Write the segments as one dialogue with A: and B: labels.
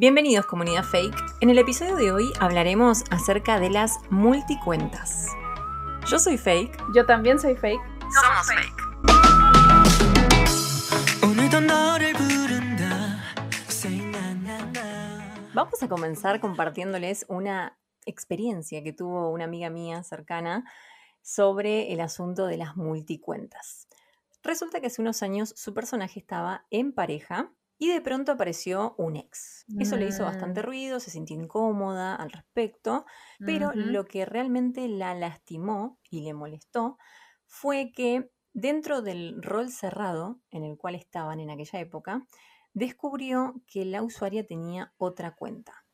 A: Bienvenidos comunidad fake. En el episodio de hoy hablaremos acerca de las multicuentas. Yo soy fake.
B: Yo también soy fake.
A: Somos fake. Vamos a comenzar compartiéndoles una experiencia que tuvo una amiga mía cercana sobre el asunto de las multicuentas. Resulta que hace unos años su personaje estaba en pareja y de pronto apareció un ex. Eso le hizo bastante
B: Mm,
A: ruido, se sintió incómoda al respecto, pero lo que realmente la lastimó y le molestó fue que dentro del rol cerrado en el cual estaban en aquella época, descubrió que la usuaria tenía otra cuenta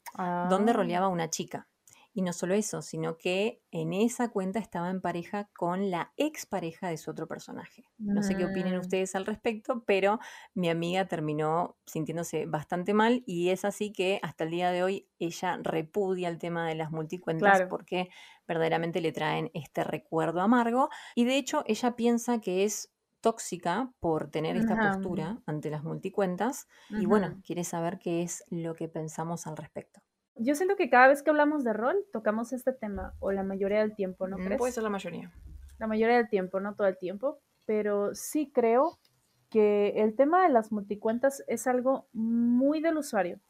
A: donde
B: Ah,
A: roleaba una chica. Y no solo eso, sino que en esa cuenta estaba en pareja con la expareja de su otro personaje. No sé qué opinen
B: mm,
A: ustedes al respecto, pero mi amiga terminó sintiéndose bastante mal y es así que hasta el día de hoy ella repudia el tema de las multicuentas
B: claro.
A: porque verdaderamente le traen este recuerdo amargo y de hecho ella piensa que es tóxica por tener esta
B: Ajá,
A: postura ante las multicuentas y bueno, quiere saber qué es lo que pensamos al respecto.
B: Yo siento que cada vez que hablamos de rol, tocamos este tema, o la mayoría del tiempo, ¿no
A: Mm, Puede
B: crees?
A: ser la mayoría.
B: La mayoría del tiempo, no todo el tiempo, pero sí creo que el tema de las multicuentas es algo muy del usuario.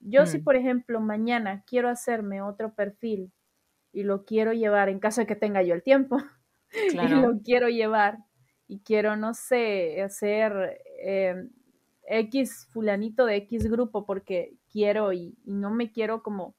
B: Yo si,
A: Mm,
B: por ejemplo, mañana quiero hacerme otro perfil y lo quiero llevar, en caso de que tenga yo el tiempo, y lo quiero llevar y quiero, no sé, hacer eh, X fulanito de X grupo porque quiero y, y no me quiero como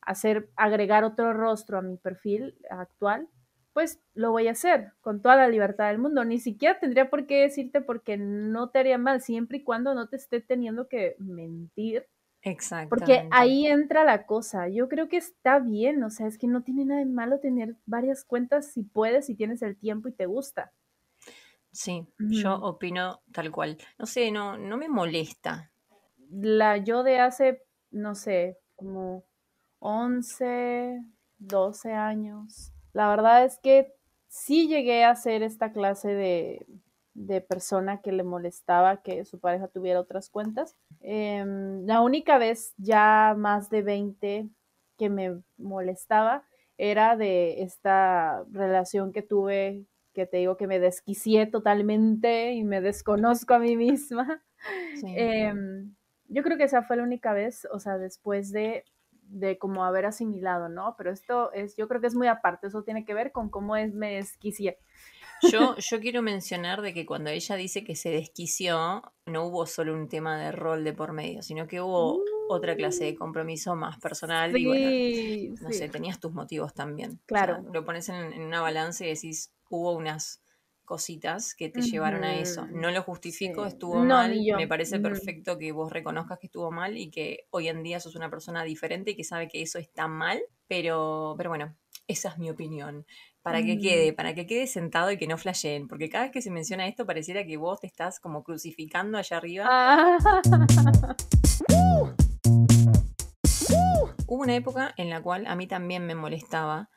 B: hacer, agregar otro rostro a mi perfil actual, pues lo voy a hacer con toda la libertad del mundo. Ni siquiera tendría por qué decirte porque no te haría mal, siempre y cuando no te esté teniendo que mentir. Porque
A: exactamente.
B: ahí entra la cosa. Yo creo que está bien, o sea, es que no tiene nada de malo tener varias cuentas si puedes, si tienes el tiempo y te gusta.
A: Sí, yo opino tal cual. No sé, no, no me molesta.
B: La yo de hace, no sé, como 11, 12 años. La verdad es que sí llegué a ser esta clase de, de persona que le molestaba que su pareja tuviera otras cuentas. Em, la única vez ya más de 20 que me molestaba era de esta relación que tuve, que te digo que me desquicié totalmente y me desconozco a mí misma.
A: Sí,
B: Em, yo creo que esa fue la única vez, o sea, después de, de como haber asimilado, ¿no? Pero esto es, yo creo que es muy aparte, eso tiene que ver con cómo es me desquicié.
A: yo, yo quiero mencionar de que cuando ella dice que se desquició, no hubo solo un tema de rol de por medio, sino que hubo otra clase de
B: Mm,
A: compromiso más personal y bueno,
B: Sí,
A: no sé,
B: sí,
A: tenías tus motivos también. O sea,
B: claro.
A: lo pones en, en una balanza y decís, hubo unas cositas que te llevaron a eso. No lo justifico,
B: Sí.
A: estuvo
B: No,
A: mal, me parece perfecto que vos reconozcas que estuvo mal y que hoy en día sos una persona diferente y que sabe que eso está mal, pero, pero bueno, esa es mi opinión. Para que
B: Mm,
A: quede, para que quede sentado y que no flasheen, porque cada vez que se menciona esto pareciera que vos te estás como crucificando allá arriba.
B: Ah,
A: Hubo una época en la cual a mí también me molestaba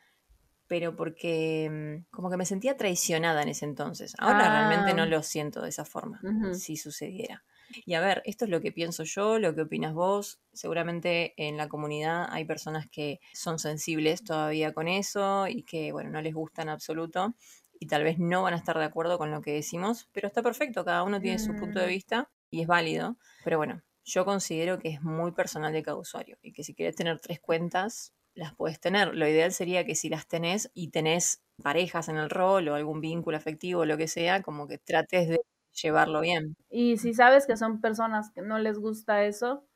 A: pero porque mm, como que me sentía traicionada en ese entonces. Ahora realmente no
B: ah,
A: lo siento de esa forma, si sucediera. Y a ver, esto es lo que pienso yo, lo que opinas vos. Seguramente en la comunidad hay personas que son sensibles todavía con eso y que, bueno, no les gusta en absoluto y tal vez no van a estar de acuerdo con lo que decimos, pero está perfecto, cada uno tiene su punto de
B: Mm,
A: vista y es válido. Pero bueno, yo considero que es muy personal de cada usuario y que si quieres tener tres cuentas, las puedes tener. Lo ideal sería que si las tenés y tenés parejas en el rol o algún vínculo afectivo o lo que sea, como que trates de llevarlo bien.
B: Y si sabes que son personas que no les gusta eso,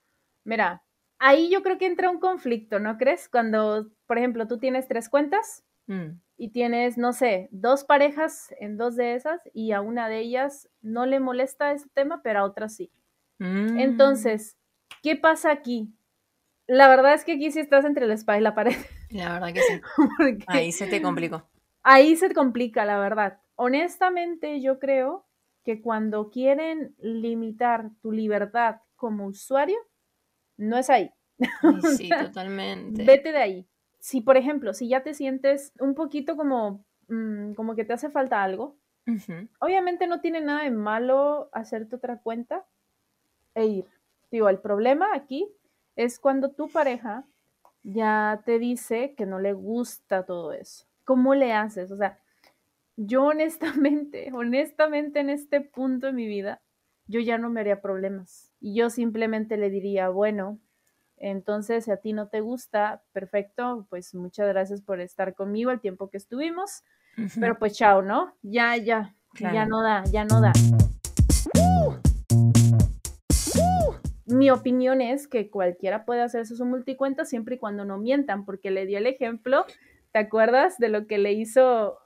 B: mira, ahí yo creo que entra un conflicto, ¿no crees? Cuando, por ejemplo, tú tienes tres cuentas
A: Mm,
B: y tienes, no sé, dos parejas en dos de esas y a una de ellas no le molesta ese tema, pero a otra sí.
A: mm,
B: Entonces, ¿qué pasa aquí? La verdad es que aquí sí estás entre la espada y la pared,
A: la verdad que sí. Ahí se te complicó.
B: ahí se complica, la verdad. Honestamente, yo creo que cuando quieren limitar tu libertad como usuario, no es ahí.
A: Sí,
B: sea,
A: totalmente.
B: vete de ahí. Si, por ejemplo, si ya te sientes un poquito como, mm, como que te hace falta algo, obviamente no tiene nada de malo hacerte otra cuenta e ir. Digo, el problema aquí es cuando tu pareja ya te dice que no le gusta todo eso. ¿Cómo le haces? O sea, yo honestamente, honestamente en este punto de mi vida, yo ya no me haría problemas. Y yo simplemente le diría, bueno, entonces si a ti no te gusta, perfecto, pues muchas gracias por estar conmigo el tiempo que estuvimos, pero pues chao, ¿no? Ya, ya, ya no da, ya no da. Mi opinión es que cualquiera puede hacerse su multicuenta siempre y cuando no mientan, porque le dio el ejemplo, ¿te acuerdas de lo que le hizo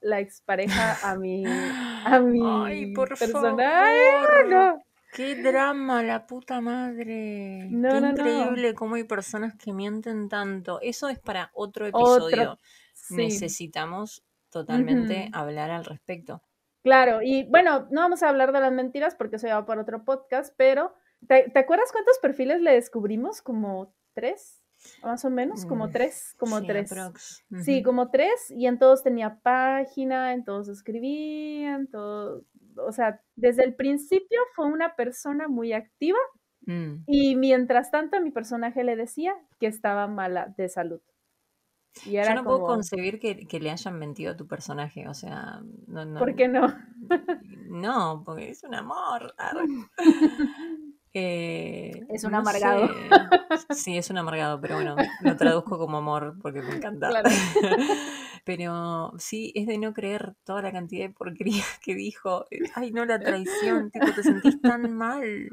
B: la expareja a mi, a mi
A: Ay, por
B: persona?
A: favor.
B: no.
A: Qué drama, la puta madre.
B: No,
A: Qué
B: no,
A: increíble cómo hay personas que mienten tanto. Eso es para otro
B: Otro,
A: episodio.
B: sí.
A: Necesitamos totalmente hablar al respecto.
B: Claro, y bueno, no vamos a hablar de las mentiras porque eso ya va para otro podcast, pero ¿te, te acuerdas cuántos perfiles le descubrimos? Como tres, más o menos, como tres, como
A: sí,
B: tres.
A: aprox.
B: Sí, como tres, y en todos tenía página, en todos escribían, todo, o sea, desde el principio fue una persona muy activa
A: Mm.
B: y mientras tanto mi personaje le decía que estaba mala de salud. Y
A: Yo no puedo concebir que, que le hayan mentido a tu personaje, o sea, no, no,
B: ¿por qué no?
A: no, porque es un amor. Eh,
B: Es un
A: no
B: amargado.
A: sé. Sí, es un amargado, pero bueno, lo traduzco como amor porque me encanta.
B: Claro.
A: Pero sí, es de no creer toda la cantidad de porquerías que dijo. Ay, no, la traición, tipo, te sentís tan mal.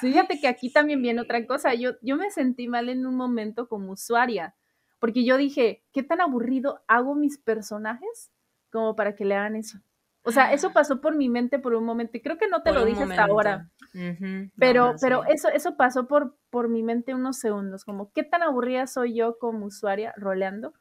B: Sí, Fíjate que aquí también viene otra cosa. Yo, yo me sentí mal en un momento como usuaria, porque yo dije, ¿qué tan aburrido hago mis personajes como para que le hagan eso? O sea, eso pasó por mi mente por un momento y creo que no te
A: Por
B: lo dije hasta
A: momento.
B: ahora,
A: Ujú, no,
B: pero,
A: no,
B: pero
A: sí.
B: eso, eso pasó por, por mi mente unos segundos, como qué tan aburrida soy yo como usuaria roleando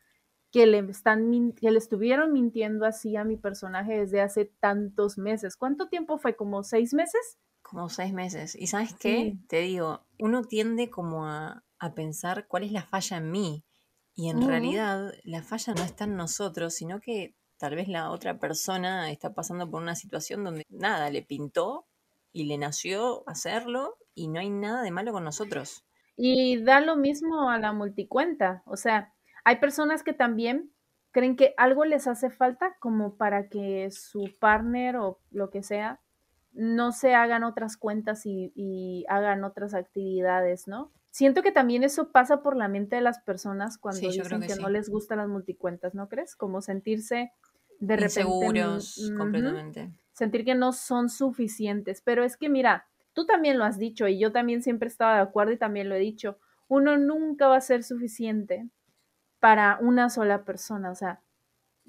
B: que le, están, que le estuvieron mintiendo así a mi personaje desde hace tantos meses. ¿Cuánto tiempo fue? ¿Como seis meses?
A: Como seis meses. ¿Y sabes qué?
B: Sí.
A: Te digo, uno tiende como a, a pensar cuál es la falla en mí. Y en realidad la falla no está en nosotros, sino que tal vez la otra persona está pasando por una situación donde nada, le pintó y le nació hacerlo y no hay nada de malo con nosotros.
B: Y da lo mismo a la multicuenta. O sea, hay personas que también creen que algo les hace falta como para que su partner o lo que sea no se hagan otras cuentas y, y hagan otras actividades, ¿no? Siento que también eso pasa por la mente de las personas cuando
A: Sí,
B: dicen que, no les gustan las multicuentas, ¿no crees? Como sentirse de repente...
A: Inseguros
B: ujú,
A: completamente.
B: sentir que no son suficientes. Pero es que mira, tú también lo has dicho y yo también siempre estaba de acuerdo y también lo he dicho, uno nunca va a ser suficiente para una sola persona. O sea,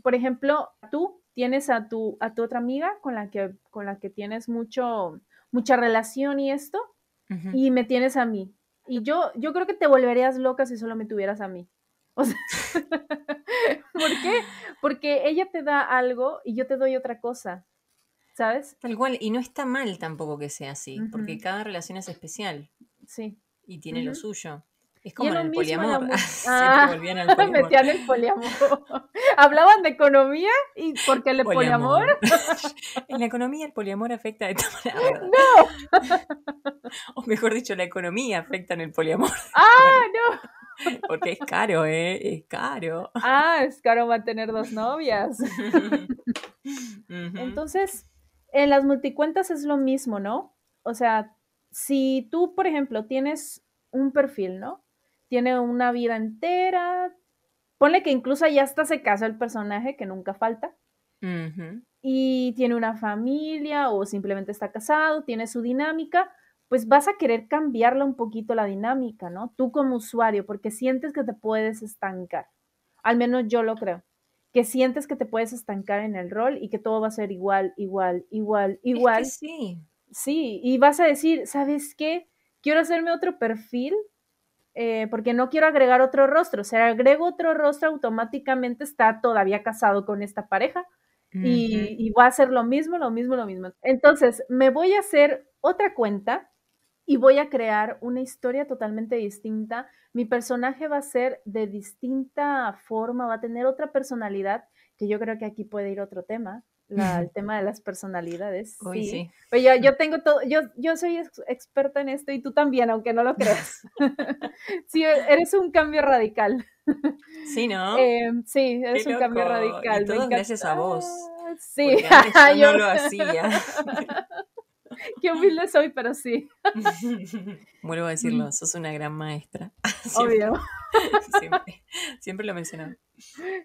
B: por ejemplo, tú tienes a tu, a tu otra amiga con la que, con la que tienes mucho, mucha relación y esto, y me tienes a mí. Y yo, yo creo que te volverías loca si solo me tuvieras a mí. O sea, ¿por qué? Porque ella te da algo y yo te doy otra cosa, ¿sabes?
A: Tal cual, y no está mal tampoco que sea así, porque cada relación es especial
B: Sí.
A: y tiene lo suyo. Es como en el poliamor.
B: Ah,
A: volvían al poliamor.
B: metían el poliamor. Hablaban de economía y porque el poliamor.
A: en la economía el poliamor afecta de esta manera.
B: No.
A: O mejor dicho, la economía afecta en el poliamor.
B: Ah, no.
A: Porque es caro, ¿eh? Es caro.
B: Ah, es caro mantener dos novias. Entonces, en las multicuentas es lo mismo, ¿no? O sea, si tú, por ejemplo, tienes un perfil, ¿no? Tiene una vida entera. Ponle que incluso ya hasta se casa el personaje, que nunca falta. Y tiene una familia o simplemente está casado, tiene su dinámica, pues vas a querer cambiarla un poquito la dinámica, ¿no? Tú como usuario, porque sientes que te puedes estancar. Al menos yo lo creo. Que sientes que te puedes estancar en el rol y que todo va a ser igual, igual, igual, igual.
A: Es que sí.
B: Sí, y vas a decir, ¿sabes qué? Quiero hacerme otro perfil eh, porque no quiero agregar otro rostro. Sea, agrego otro rostro, automáticamente está todavía casado con esta pareja y, y va a ser lo mismo, lo mismo, lo mismo. Entonces, me voy a hacer otra cuenta y voy a crear una historia totalmente distinta. Mi personaje va a ser de distinta forma, va a tener otra personalidad, que yo creo que aquí puede ir otro tema, el tema de las personalidades. sí. Pero yo, tengo todo, yo, yo soy experta en esto y tú también, aunque no lo creas. sí, eres un cambio radical.
A: Sí, ¿no?
B: Em, sí, eres un cambio radical.
A: Y todo gracias a vos.
B: Sí,
A: yo no lo hacía.
B: Qué humilde soy, pero sí.
A: Vuelvo a decirlo, sos una gran maestra.
B: Obvio.
A: Siempre, siempre lo mencionaba.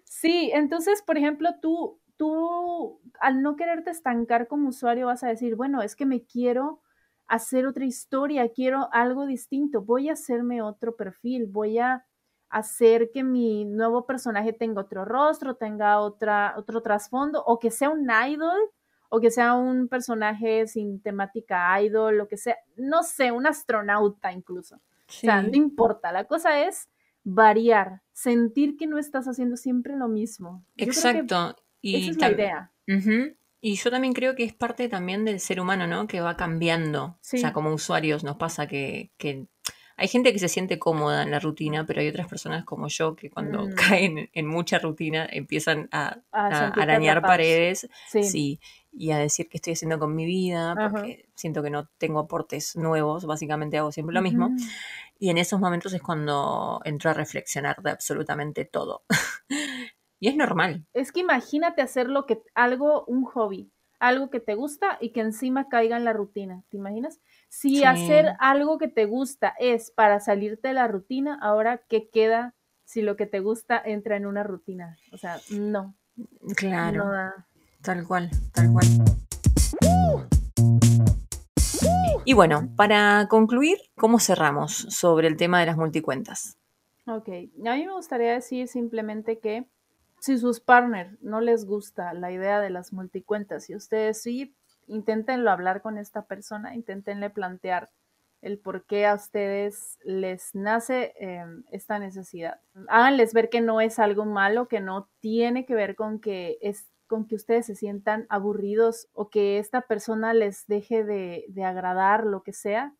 B: Sí, entonces, por ejemplo, tú, tú, al no quererte estancar como usuario, vas a decir, bueno, es que me quiero hacer otra historia, quiero algo distinto, voy a hacerme otro perfil, voy a hacer que mi nuevo personaje tenga otro rostro, tenga otra, otro trasfondo, o que sea un idol, o que sea un personaje sin temática idol, lo que sea, no sé, un astronauta incluso. O sea, no importa, la cosa es variar, sentir que no estás haciendo siempre lo mismo.
A: Exacto.
B: Y esa es la idea.
A: Y yo también creo que es parte también del ser humano, ¿no? Que va cambiando. O sea, como usuarios nos pasa que, hay gente que se siente cómoda en la rutina, pero hay otras personas como yo que cuando mm. caen en mucha rutina empiezan a, arañar paredes. Sí. y a decir qué estoy haciendo con mi vida, porque siento que no tengo aportes nuevos, básicamente hago siempre lo mismo. Y en esos momentos es cuando entro a reflexionar de absolutamente todo. y es normal.
B: Es que imagínate hacer lo que algo, un hobby, algo que te gusta y que encima caiga en la rutina. ¿Te imaginas? Si hacer algo que te gusta es para salirte de la rutina, ahora ¿qué queda si lo que te gusta entra en una rutina? O sea, no.
A: Claro. Tal cual, tal cual. Y bueno, para concluir, ¿cómo cerramos sobre el tema de las multicuentas?
B: Ok, a mí me gustaría decir simplemente que si sus partners no les gusta la idea de las multicuentas y ustedes sí, inténtenlo hablar con esta persona, inténtenle plantear el por qué a ustedes les nace em, esta necesidad. Háganles ver que no es algo malo, que no tiene que ver con que es con que ustedes se sientan aburridos o que esta persona les deje de, agradar, lo que sea,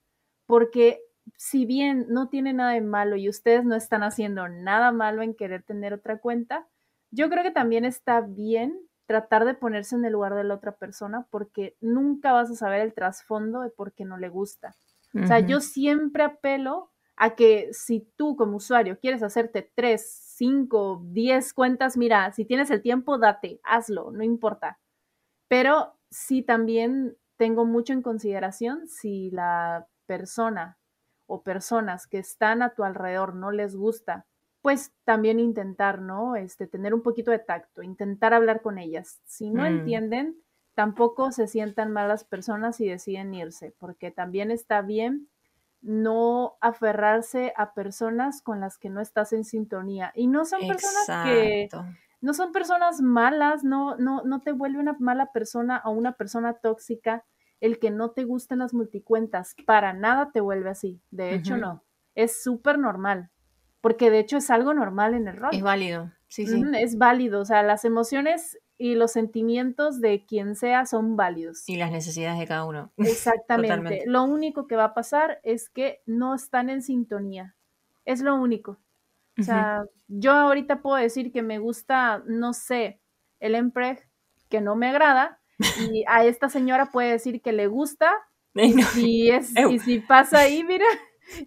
B: porque si bien no tiene nada de malo y ustedes no están haciendo nada malo en querer tener otra cuenta, yo creo que también está bien tratar de ponerse en el lugar de la otra persona porque nunca vas a saber el trasfondo de por qué no le gusta. O sea, yo siempre apelo a que si tú como usuario quieres hacerte tres, 5, 10 cuentas, mira, si tienes el tiempo, date, hazlo, no importa. Pero sí también tengo mucho en consideración si la persona o personas que están a tu alrededor no les gusta, pues también intentar, ¿no? Este, tener un poquito de tacto, intentar hablar con ellas. Si no mm. entienden, tampoco se sientan malas personas y deciden irse, porque también está bien no aferrarse a personas con las que no estás en sintonía. Y no son personas que no son personas malas, no, no, no te vuelve una mala persona o una persona tóxica el que no te gusten las multicuentas. Para nada te vuelve así. De hecho, no. Es súper normal. Porque de hecho es algo normal en el rol.
A: Es válido. Sí, sí.
B: es válido. O sea, las emociones y los sentimientos de quien sea son válidos.
A: Y las necesidades de cada uno.
B: Exactamente. lo único que va a pasar es que no están en sintonía. Es lo único. O sea, yo ahorita puedo decir que me gusta, no sé, el Empreg, que no me agrada, y a esta señora puede decir que le gusta, y, es, y si pasa ahí, mira,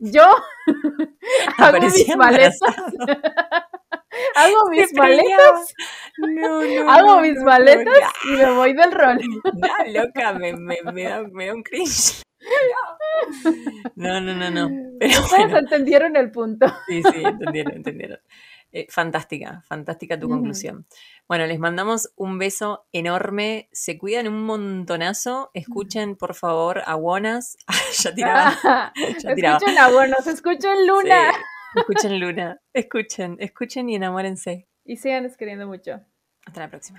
B: yo hago mis maletas. hago mis maletas. No, no, hago mis maletas y me voy del rol.
A: No, loca, me, me, me, da, me da un cringe. No, no, no, no. Pero
B: bueno. entendieron el punto.
A: Sí, sí, entendieron, entendieron. Eh, fantástica, fantástica tu conclusión. Bueno, les mandamos un beso enorme. Se cuidan un montonazo. Escuchen, por favor, a Wonas. ya tiraba.
B: ya tiraba. Escuchen a Wonas, escuchen Luna.
A: Escuchen Luna. Escuchen, escuchen y enamórense.
B: Y sigan queriendo mucho.
A: Hasta la próxima.